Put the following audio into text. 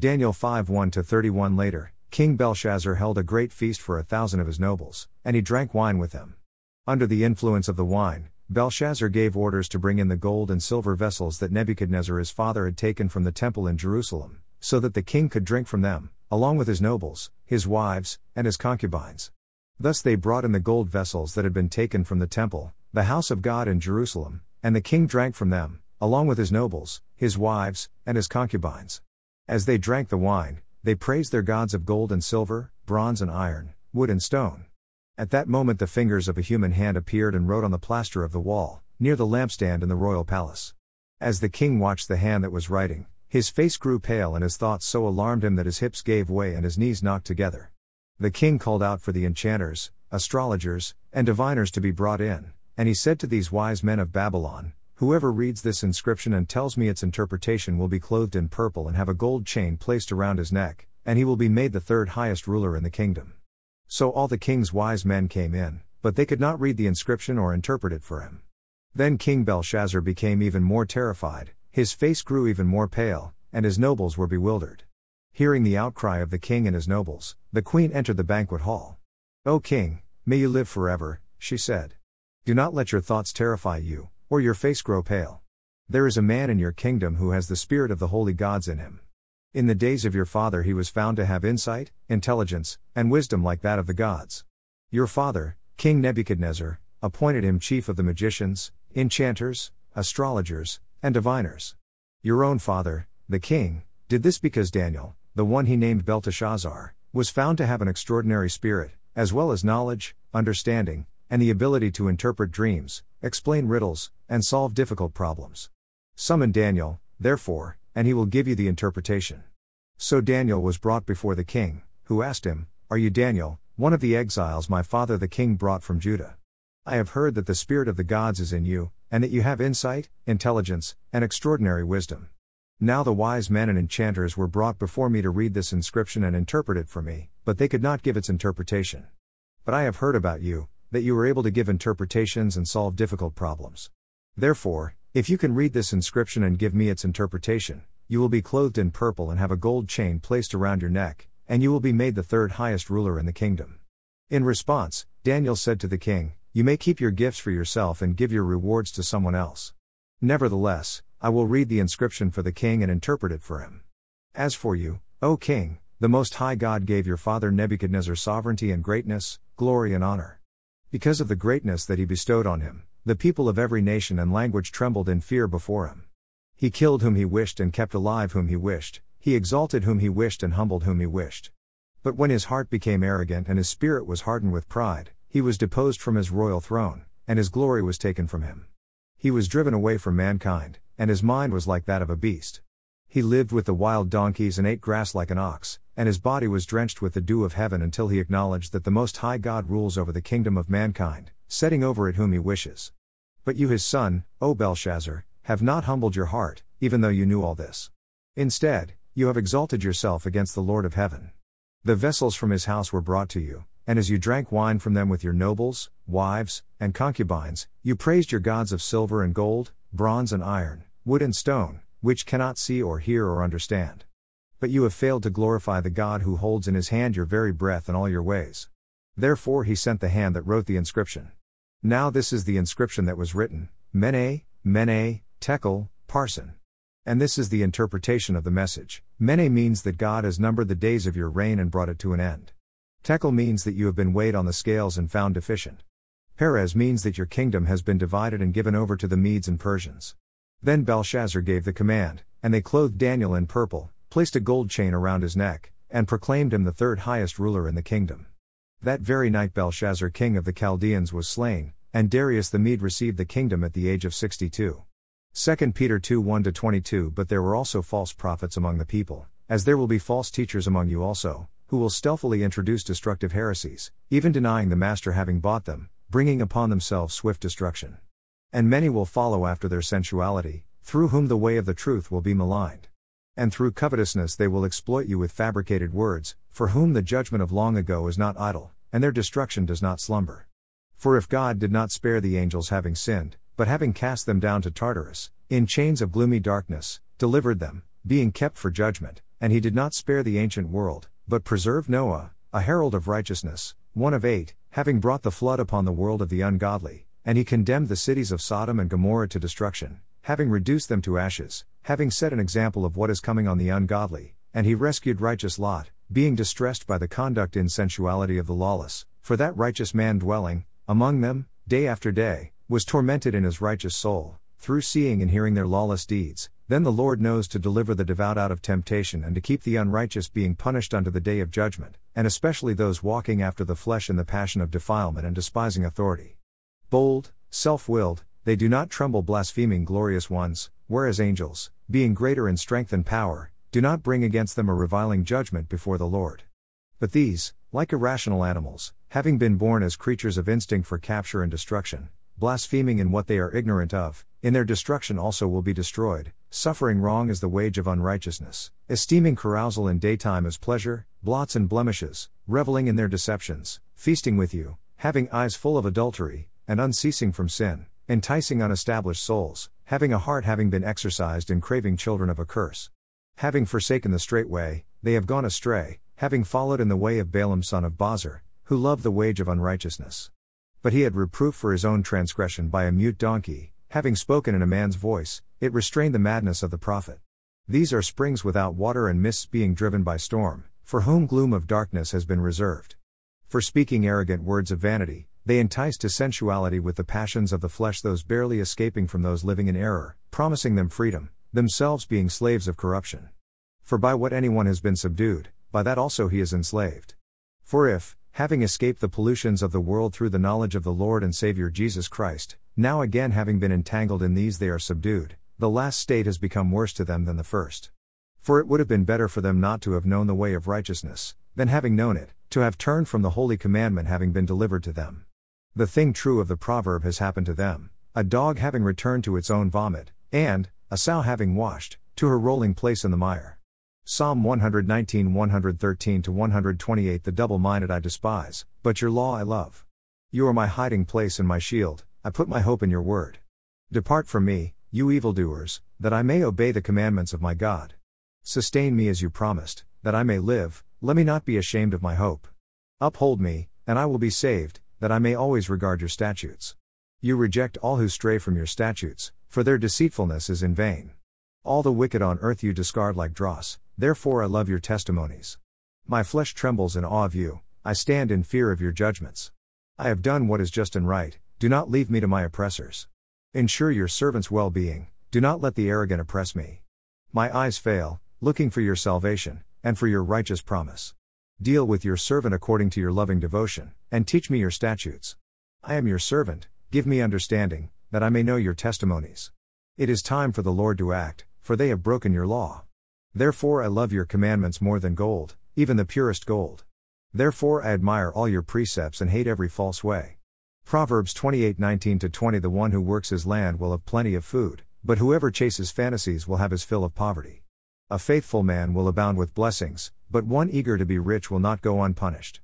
Daniel 5 1 31 Later, King Belshazzar held a great feast for a thousand of his nobles, and he drank wine with them. Under the influence of the wine, Belshazzar gave orders to bring in the gold and silver vessels that Nebuchadnezzar his father had taken from the temple in Jerusalem, so that the king could drink from them, along with his nobles, his wives, and his concubines. Thus they brought in the gold vessels that had been taken from the temple, the house of God in Jerusalem, and the king drank from them, along with his nobles, his wives, and his concubines. As they drank the wine, they praised their gods of gold and silver, bronze and iron, wood and stone. At that moment, the fingers of a human hand appeared and wrote on the plaster of the wall, near the lampstand in the royal palace. As the king watched the hand that was writing, his face grew pale and his thoughts so alarmed him that his hips gave way and his knees knocked together. The king called out for the enchanters, astrologers, and diviners to be brought in, and he said to these wise men of Babylon, Whoever reads this inscription and tells me its interpretation will be clothed in purple and have a gold chain placed around his neck, and he will be made the third highest ruler in the kingdom. So all the king's wise men came in, but they could not read the inscription or interpret it for him. Then King Belshazzar became even more terrified, his face grew even more pale, and his nobles were bewildered. Hearing the outcry of the king and his nobles, the queen entered the banquet hall. O king, may you live forever, she said. Do not let your thoughts terrify you, or your face grow pale. There is a man in your kingdom who has the spirit of the holy gods in him. In the days of your father, he was found to have insight, intelligence, and wisdom like that of the gods. Your father, King Nebuchadnezzar, appointed him chief of the magicians, enchanters, astrologers, and diviners. Your own father, the king, did this because Daniel, the one he named Belteshazzar, was found to have an extraordinary spirit, as well as knowledge, understanding, and the ability to interpret dreams, explain riddles, and solve difficult problems. Summon Daniel, therefore, and he will give you the interpretation. So Daniel was brought before the king, who asked him, Are you Daniel, one of the exiles my father the king brought from Judah? I have heard that the Spirit of the gods is in you, and that you have insight, intelligence, and extraordinary wisdom. Now the wise men and enchanters were brought before me to read this inscription and interpret it for me, but they could not give its interpretation. But I have heard about you, that you are able to give interpretations and solve difficult problems. Therefore, if you can read this inscription and give me its interpretation, you will be clothed in purple and have a gold chain placed around your neck, and you will be made the third highest ruler in the kingdom. In response, Daniel said to the king, You may keep your gifts for yourself and give your rewards to someone else. Nevertheless, I will read the inscription for the king and interpret it for him. As for you, O king, the Most High God gave your father Nebuchadnezzar sovereignty and greatness, glory and honor. Because of the greatness that he bestowed on him, the people of every nation and language trembled in fear before him. He killed whom he wished and kept alive whom he wished, he exalted whom he wished and humbled whom he wished. But when his heart became arrogant and his spirit was hardened with pride, he was deposed from his royal throne, and his glory was taken from him. He was driven away from mankind, and his mind was like that of a beast. He lived with the wild donkeys and ate grass like an ox, and his body was drenched with the dew of heaven until he acknowledged that the Most High God rules over the kingdom of mankind, setting over it whom he wishes. But you, his son, O Belshazzar, have not humbled your heart, even though you knew all this. Instead, you have exalted yourself against the Lord of heaven. The vessels from his house were brought to you, and as you drank wine from them with your nobles, wives, and concubines, you praised your gods of silver and gold, bronze and iron, wood and stone, which cannot see or hear or understand. But you have failed to glorify the God who holds in his hand your very breath and all your ways. Therefore he sent the hand that wrote the inscription. Now this is the inscription that was written Mene, Mene, Tekel, Parsin. And this is the interpretation of the message. Mene means that God has numbered the days of your reign and brought it to an end. Tekel means that you have been weighed on the scales and found deficient. Peres means that your kingdom has been divided and given over to the Medes and Persians. Then Belshazzar gave the command, and they clothed Daniel in purple, placed a gold chain around his neck, and proclaimed him the third highest ruler in the kingdom. That very night Belshazzar king of the Chaldeans was slain, and Darius the Mede received the kingdom at the age of 62. 2 Peter 2 1 22 But there were also false prophets among the people, as there will be false teachers among you also, who will stealthily introduce destructive heresies, even denying the master having bought them, bringing upon themselves swift destruction. And many will follow after their sensuality, through whom the way of the truth will be maligned. And through covetousness they will exploit you with fabricated words, for whom the judgment of long ago is not idle, and their destruction does not slumber. For if God did not spare the angels having sinned, but having cast them down to Tartarus, in chains of gloomy darkness, delivered them, being kept for judgment, and he did not spare the ancient world, but preserved Noah, a herald of righteousness, one of eight, having brought the flood upon the world of the ungodly, and he condemned the cities of Sodom and Gomorrah to destruction, having reduced them to ashes, having set an example of what is coming on the ungodly, and he rescued righteous Lot, being distressed by the conduct in sensuality of the lawless, for that righteous man dwelling, among them, day after day, was tormented in his righteous soul, through seeing and hearing their lawless deeds. Then the Lord knows to deliver the devout out of temptation and to keep the unrighteous being punished unto the day of judgment, and especially those walking after the flesh in the passion of defilement and despising authority. Bold, self willed, they do not tremble, blaspheming glorious ones, whereas angels, being greater in strength and power, do not bring against them a reviling judgment before the Lord. But these, like irrational animals, having been born as creatures of instinct for capture and destruction, blaspheming in what they are ignorant of, in their destruction also will be destroyed, suffering wrong as the wage of unrighteousness, esteeming carousal in daytime as pleasure, blots and blemishes, reveling in their deceptions, feasting with you, having eyes full of adultery, and unceasing from sin, enticing unestablished souls, having a heart having been exercised in craving children of a curse. Having forsaken the straight way, they have gone astray, having followed in the way of Balaam son of Bosor, who loved the wage of unrighteousness. But he had reproof for his own transgression by a mute donkey, having spoken in a man's voice, it restrained the madness of the prophet. These are springs without water and mists being driven by storm, for whom gloom of darkness has been reserved. For speaking arrogant words of vanity, they entice to sensuality with the passions of the flesh those barely escaping from those living in error, promising them freedom, themselves being slaves of corruption. For by what anyone has been subdued, by that also he is enslaved. For if, having escaped the pollutions of the world through the knowledge of the Lord and Saviour Jesus Christ, now again having been entangled in these they are subdued, the last state has become worse to them than the first. For it would have been better for them not to have known the way of righteousness, than having known it, to have turned from the holy commandment having been delivered to them. The thing true of the proverb has happened to them a dog having returned to its own vomit, and, a sow having washed, to her rolling place in the mire. Psalm 119 113 128 The double minded I despise, but your law I love. You are my hiding place and my shield, I put my hope in your word. Depart from me, you evildoers, that I may obey the commandments of my God. Sustain me as you promised, that I may live, let me not be ashamed of my hope. Uphold me, and I will be saved, that I may always regard your statutes. You reject all who stray from your statutes, for their deceitfulness is in vain. All the wicked on earth you discard like dross, therefore I love your testimonies. My flesh trembles in awe of you, I stand in fear of your judgments. I have done what is just and right, do not leave me to my oppressors. Ensure your servant's well being, do not let the arrogant oppress me. My eyes fail, looking for your salvation, and for your righteous promise. Deal with your servant according to your loving devotion, and teach me your statutes. I am your servant, give me understanding, that I may know your testimonies. It is time for the Lord to act, for they have broken your law. Therefore I love your commandments more than gold, even the purest gold. Therefore I admire all your precepts and hate every false way. Proverbs 28:19 20 The one who works his land will have plenty of food, but whoever chases fantasies will have his fill of poverty. A faithful man will abound with blessings, but one eager to be rich will not go unpunished.